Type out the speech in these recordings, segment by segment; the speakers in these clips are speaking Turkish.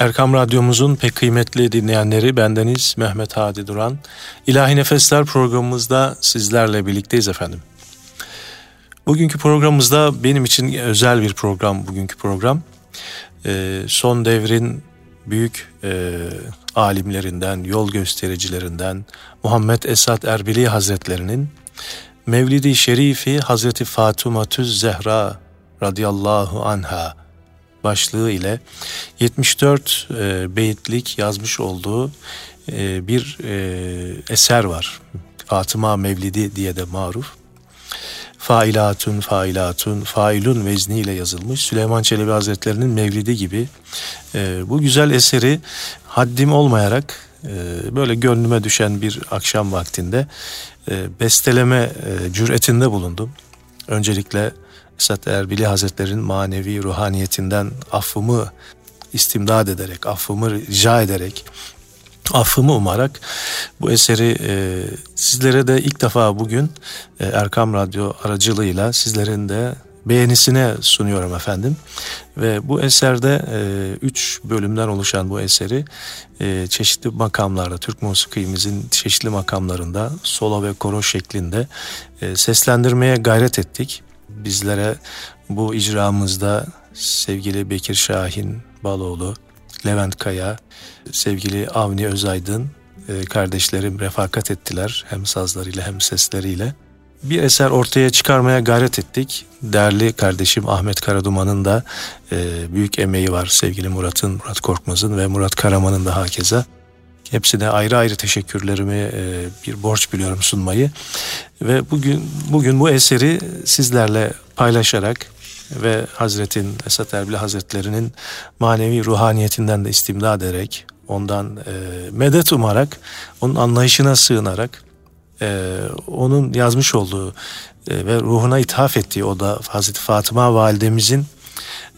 Erkam Radyomuzun pek kıymetli dinleyenleri bendeniz Mehmet Hadi Duran. İlahi Nefesler programımızda sizlerle birlikteyiz efendim. Bugünkü programımızda benim için özel bir program bugünkü program. Ee, son devrin büyük e, alimlerinden, yol göstericilerinden Muhammed Esat Erbili Hazretlerinin Mevlidi Şerifi Hazreti Fatıma Tüz Zehra radıyallahu anha başlığı ile 74 e, beyitlik yazmış olduğu e, bir e, eser var. Fatıma Mevlidi diye de maruf. Failatun, failatun, failun vezniyle yazılmış. Süleyman Çelebi Hazretleri'nin Mevlidi gibi e, bu güzel eseri haddim olmayarak e, böyle gönlüme düşen bir akşam vaktinde e, besteleme e, cüretinde bulundum. Öncelikle Esat Erbili Hazretleri'nin manevi ruhaniyetinden affımı istimdad ederek, affımı rica ederek, affımı umarak bu eseri e, sizlere de ilk defa bugün e, Erkam Radyo aracılığıyla sizlerin de beğenisine sunuyorum efendim. Ve bu eserde e, üç bölümden oluşan bu eseri e, çeşitli makamlarda, Türk musikimizin çeşitli makamlarında solo ve koro şeklinde e, seslendirmeye gayret ettik bizlere bu icramızda sevgili Bekir Şahin Baloğlu, Levent Kaya, sevgili Avni Özaydın e, kardeşlerim refakat ettiler hem sazlarıyla hem sesleriyle. Bir eser ortaya çıkarmaya gayret ettik. Değerli kardeşim Ahmet Karaduman'ın da e, büyük emeği var. Sevgili Murat'ın, Murat Korkmaz'ın ve Murat Karaman'ın da hakeza. Hepsine ayrı ayrı teşekkürlerimi e, bir borç biliyorum sunmayı. Ve bugün bugün bu eseri sizlerle paylaşarak ve Hazretin Esat Erbil Hazretleri'nin manevi ruhaniyetinden de istimdad ederek ondan e, medet umarak onun anlayışına sığınarak e, onun yazmış olduğu e, ve ruhuna ithaf ettiği o da Hazreti Fatıma validemizin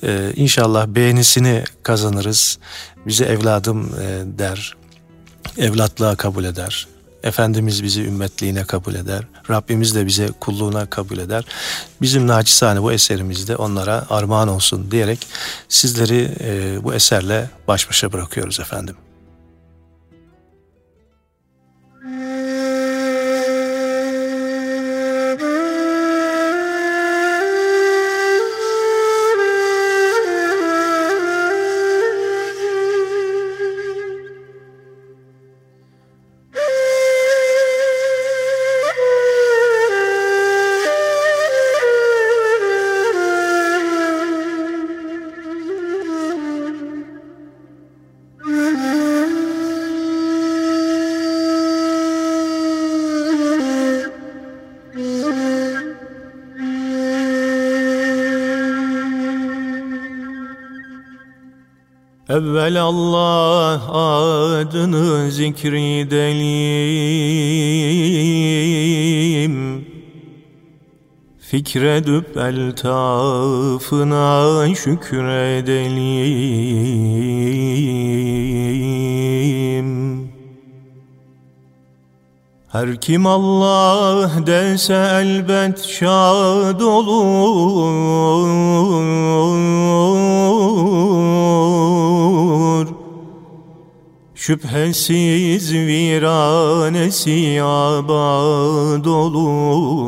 e, inşallah beğenisini kazanırız. Bize evladım e, der, evlatlığa kabul eder. Efendimiz bizi ümmetliğine kabul eder. Rabbimiz de bize kulluğuna kabul eder. Bizim naçizane bu eserimizde onlara armağan olsun diyerek sizleri e, bu eserle baş başa bırakıyoruz efendim. Evvel Allah adını zikredelim Fikredüp eltafına şükredelim her kim Allah dese elbet şad olur Şüphesiz viranesi abad olur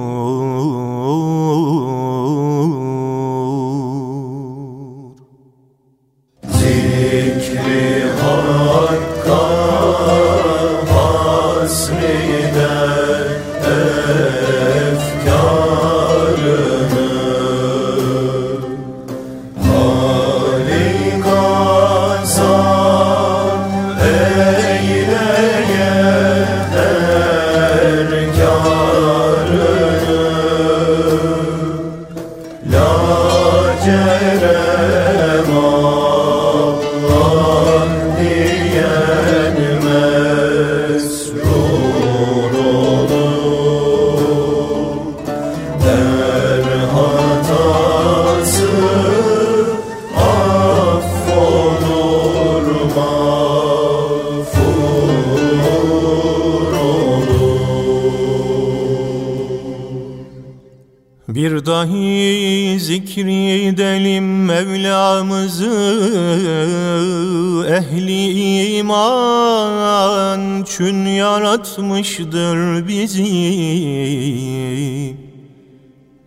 yaratmıştır bizi.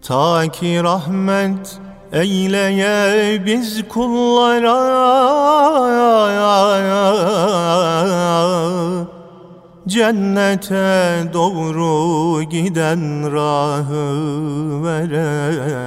Ta ki rahmet eyleye biz kullara. Cennete doğru giden rahı vere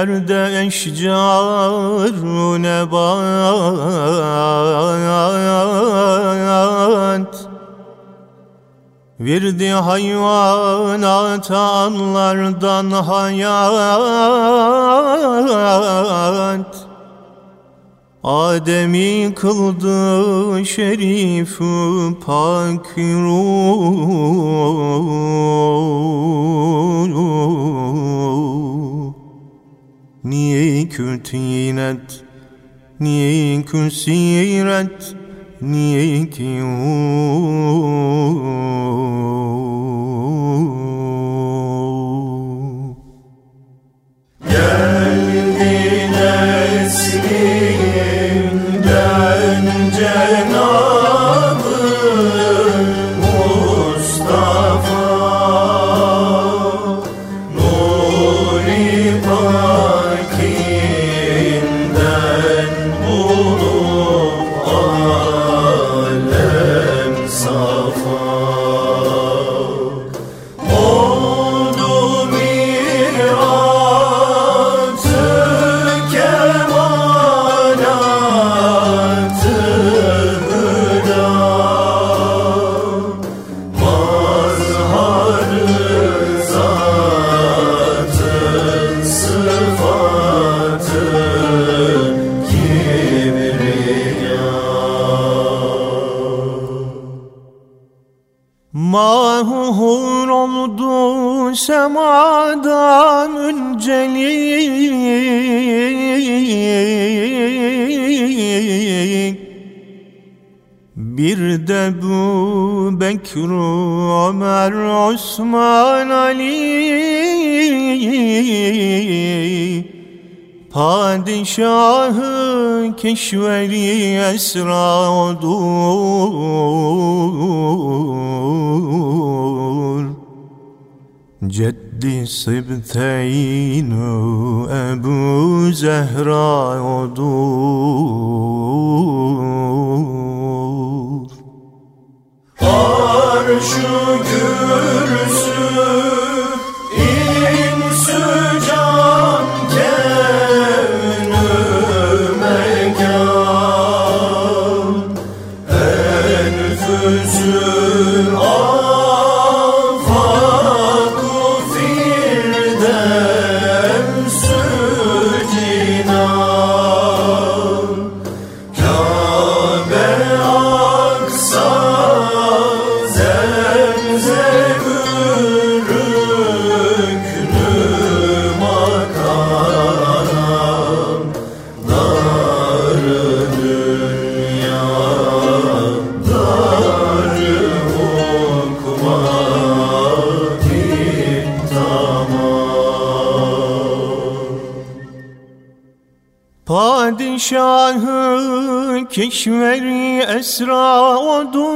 yerde eşcar nebat Virdi hayvanat anlardan hayat. Adem'i kıldı şerif pak ruh Niye kültinet, niye külsiret, niye ki Geldi neslinden Cenab-ı Keşveri esra odur Ceddi Sibteynu Ebu Zehra odur Arşu kürsü Padişahı keşveri esra odur.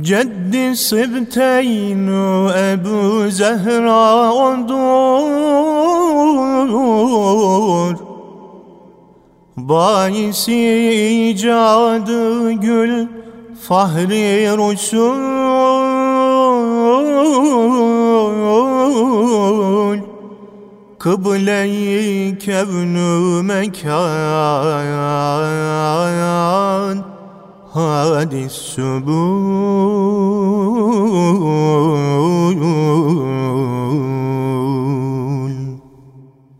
Ceddi sibteynü Ebu Zehra odur. Bayisi icadı gül Fahri Rusul Kıble-i kevnü mekan. Hadis subul.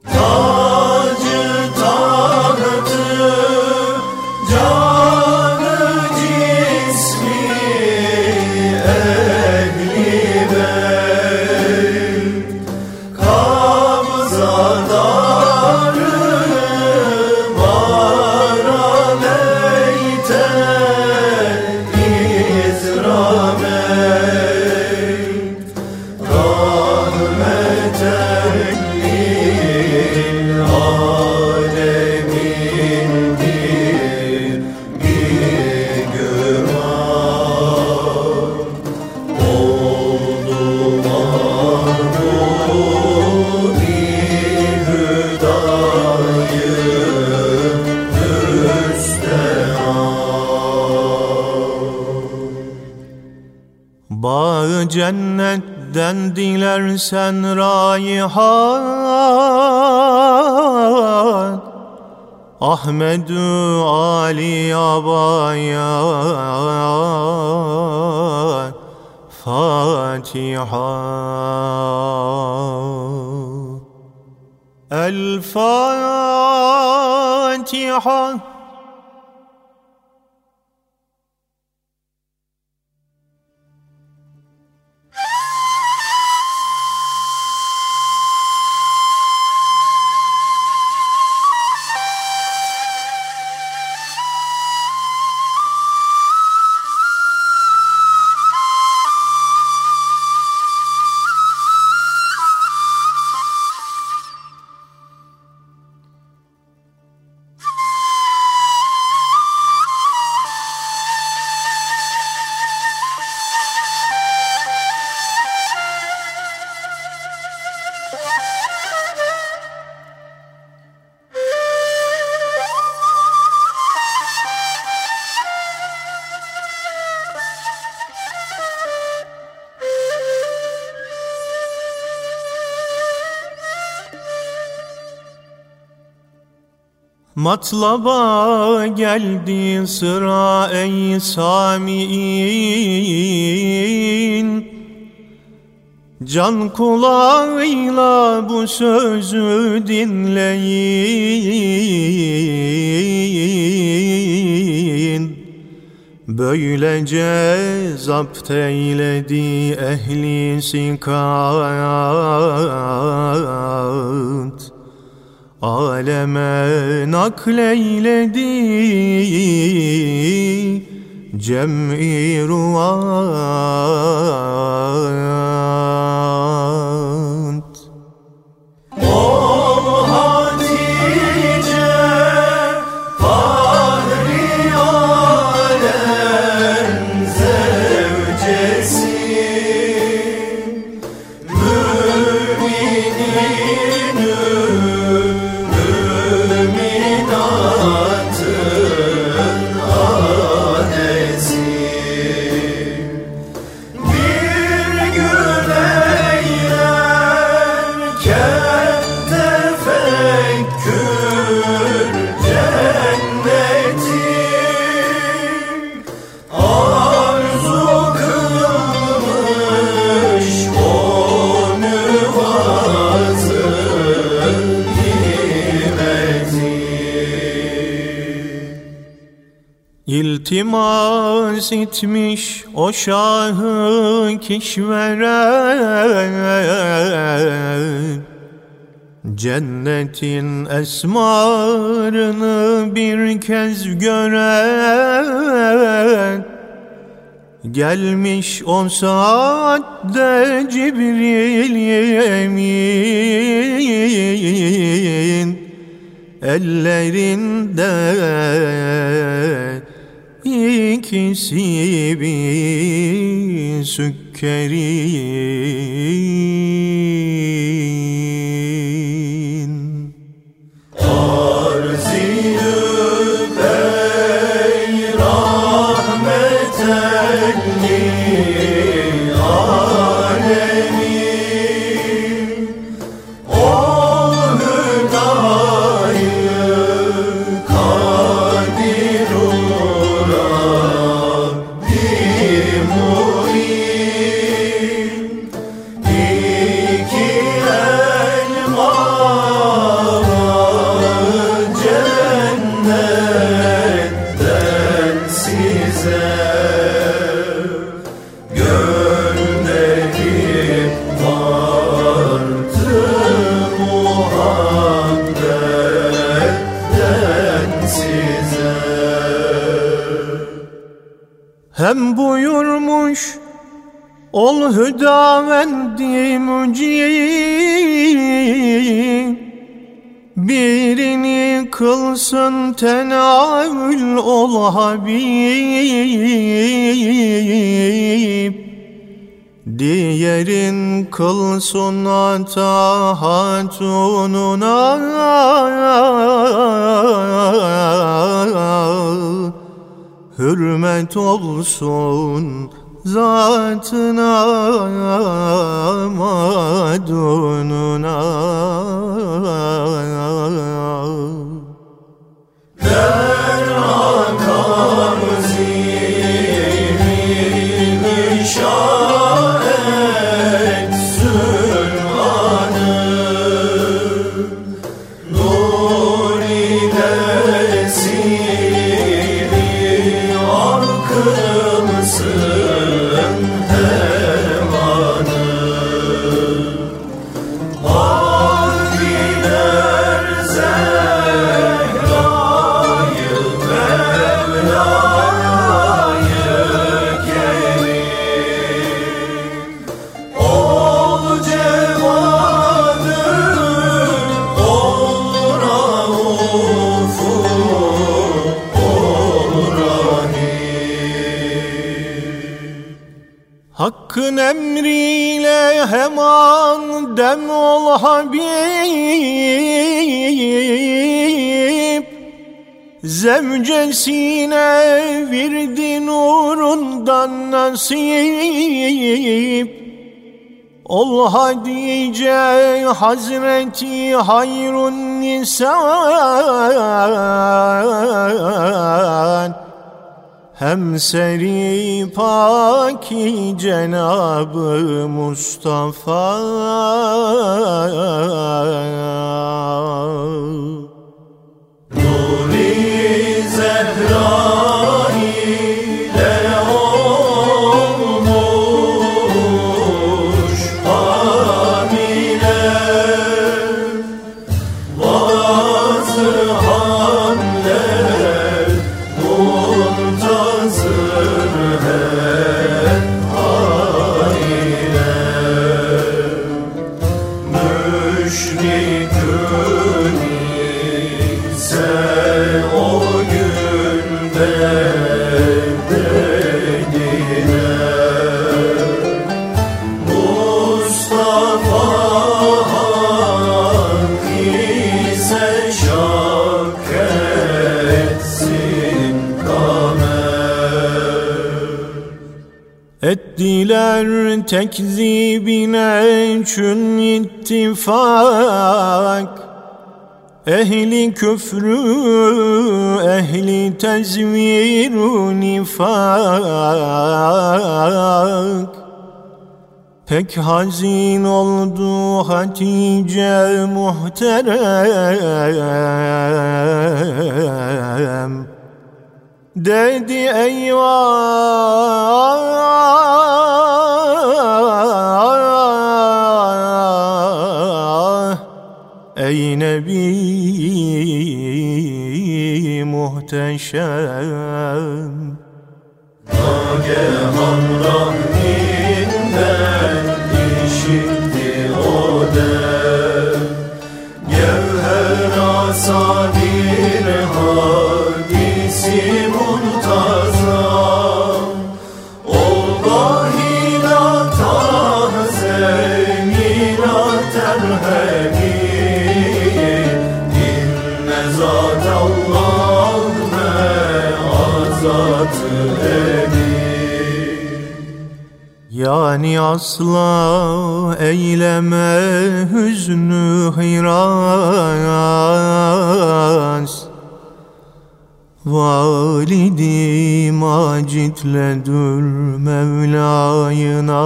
Tacı Matlaba geldi sıra ey Sami'in. Can kulağıyla bu sözü dinleyin. Böylece zapt eyledi ehli sikat Aleme nakleyledi cem'i ruvat Etmiş o şahı kişveren Cennetin esmarını bir kez gören. Gelmiş o saatte Cibril yemin Ellerinde ikisi bir sükkerin Diğerin kılsın ata hatununa. Hürmet olsun zatına madununa Hakkın emriyle hemen dem ol Habib Zevcesine virdi nurundan nasip. Ol Hadice Hazreti Hayrun Nisan hem seri paki Cenab-ı Mustafa. Nuri Zehra tekzibine çün ittifak. Ehli küfrü, ehli tezviru nifak. Pek hazin oldu Hatice muhterem. Dedi eyvah Ey Nebi muhteşem macitledür Mevlayı nas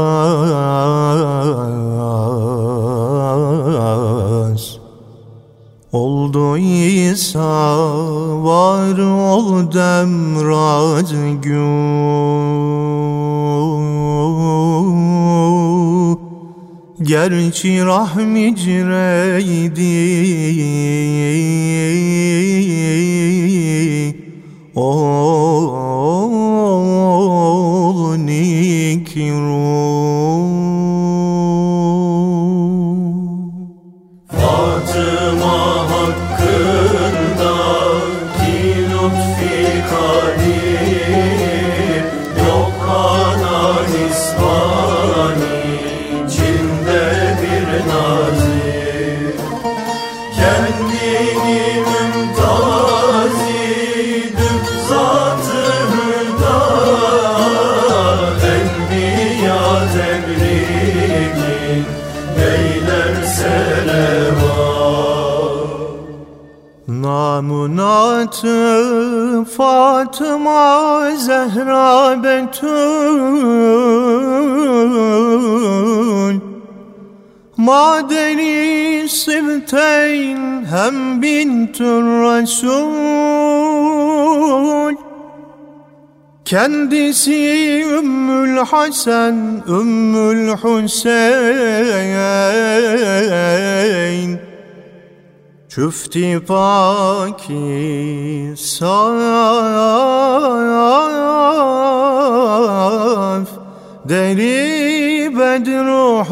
Oldu İsa var ol demraz gün Gerçi rahmi cireydi O ينكرون. Namunatı Fatıma Zehra Betül Madeni Sivteyn hem bintür Resul. Kendisi Ümmül Hasan, Ümmül Hüseyin Çüfti paki saf Deri bedru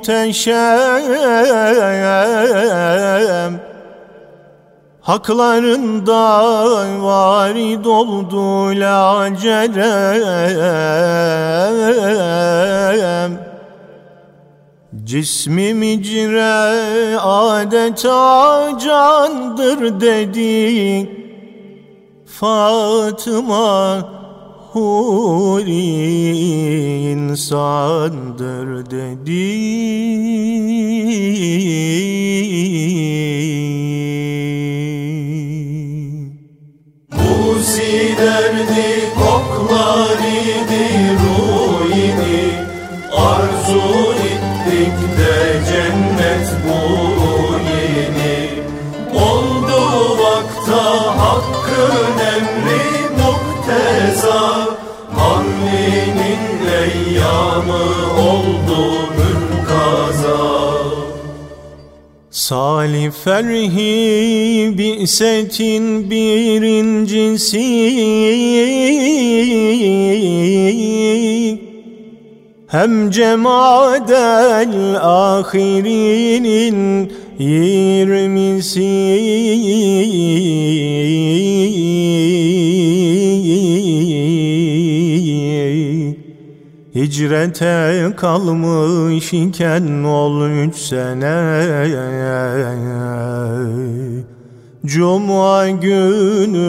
muhteşem. Haklarında varid oldu lacerem. Cismim icre adeta candır dedi Fatıma huri insandır dedi ferhi bi'setin birincisi. Hem cemadel ahirinin yirmisi Hicrete kalmış iken ol üç sene. Cuma günü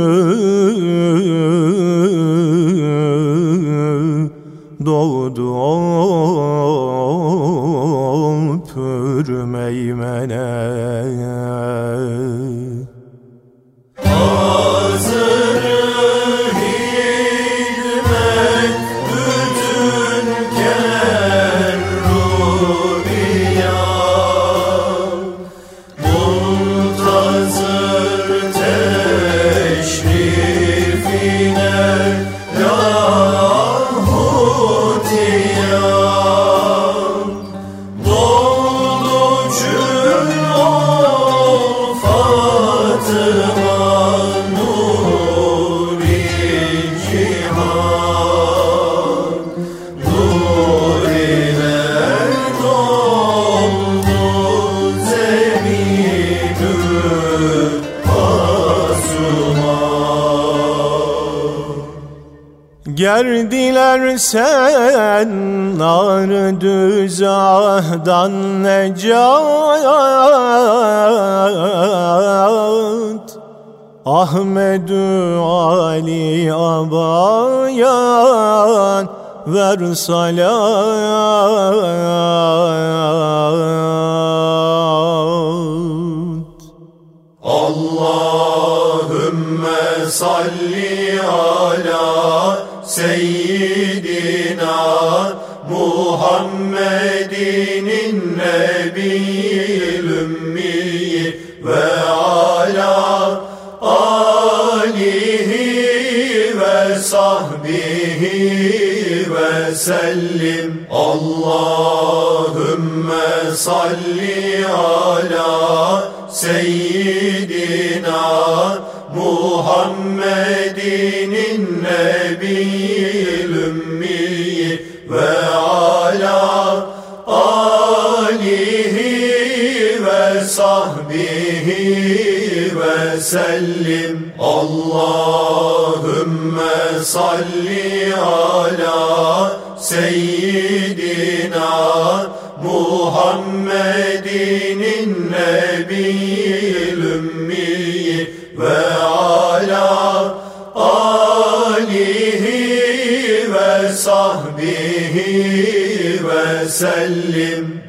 nar düzahdan necat. Ahmedü Ali abayan ver salat. Allahümme salli ala seyyidina Muhammedinin nebiyyil ümmi ve ala alihi ve sahbihi ve sellim. Allahümme salli ala seyyidina Muhammedinin nebiyyil ve sahbihi ve sellim. Allahümme salli ala seyyidina Muhammedinin nebiyyil ümmi ve ala alihi ve sahbihi ve sellim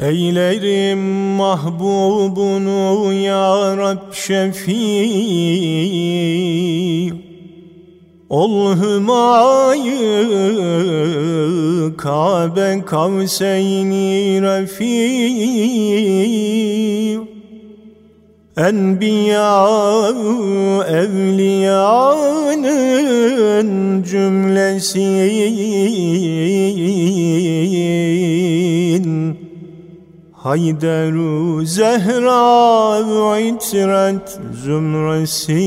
Eylerim mahbubunu ya Rab şefi Ol hümayı Kabe kavseyni refi Enbiya evliyanın cümlesin Hayderu Zehra itret zümresin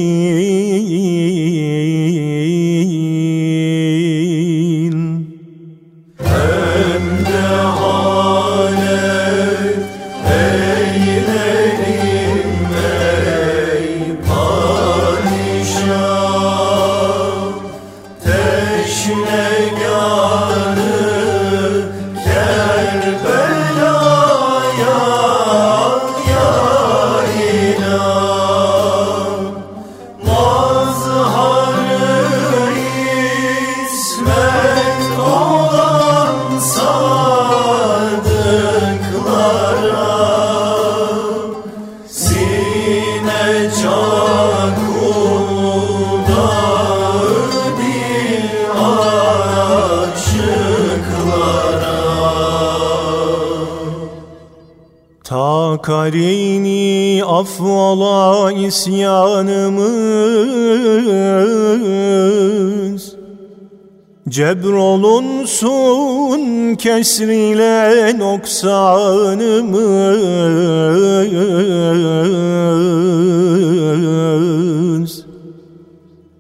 Cebrolunsun kesrile noksanımız.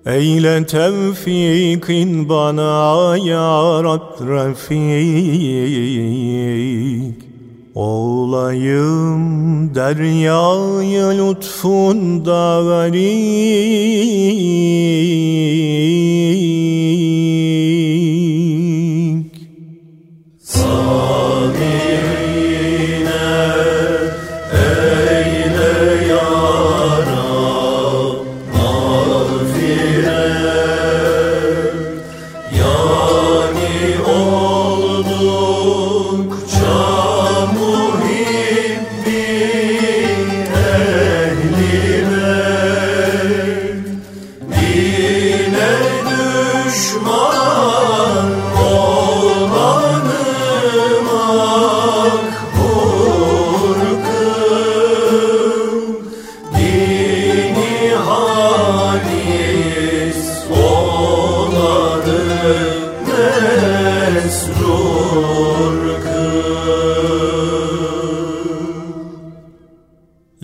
Eyle tevfikin bana ya Rab Refik Olayım deryayı lütfunda garik Bir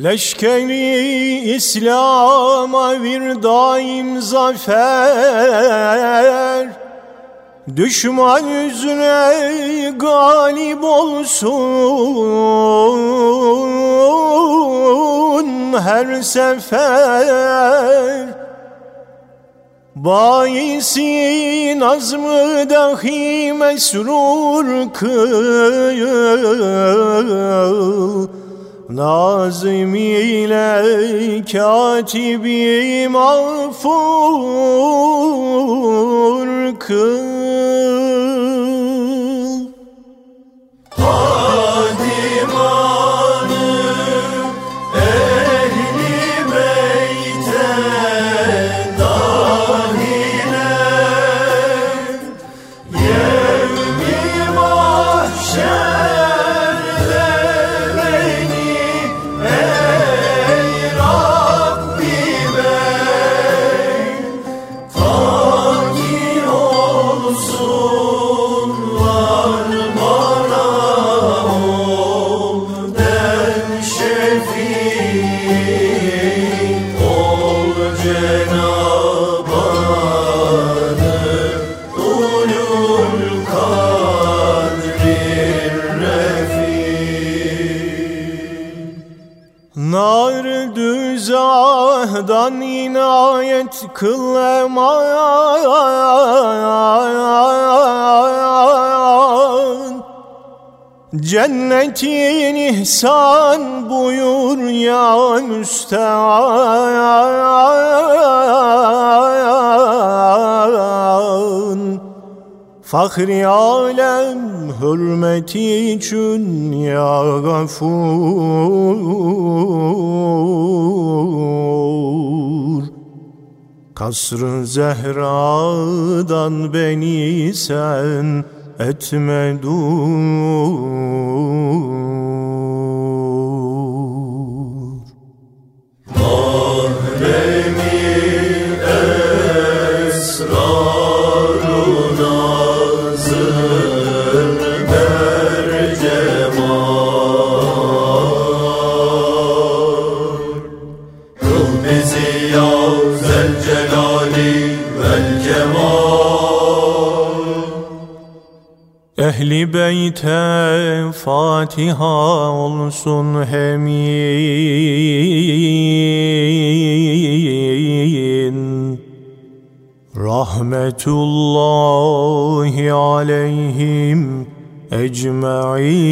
Leşkeri İslam'a bir daim zafer. Düşman yüzüne galip olsun her sefer. Baisi nazmı dahi mesrur kıl Nazım ile katibi mağfur kıl kıleman Cennetin ihsan buyur ya müstehan Fahri alem hürmeti için ya gafur Kasr-ı Zehra'dan beni sen etme dur Ehli beyte Fatiha olsun hemin Rahmetullahi aleyhim ecma'in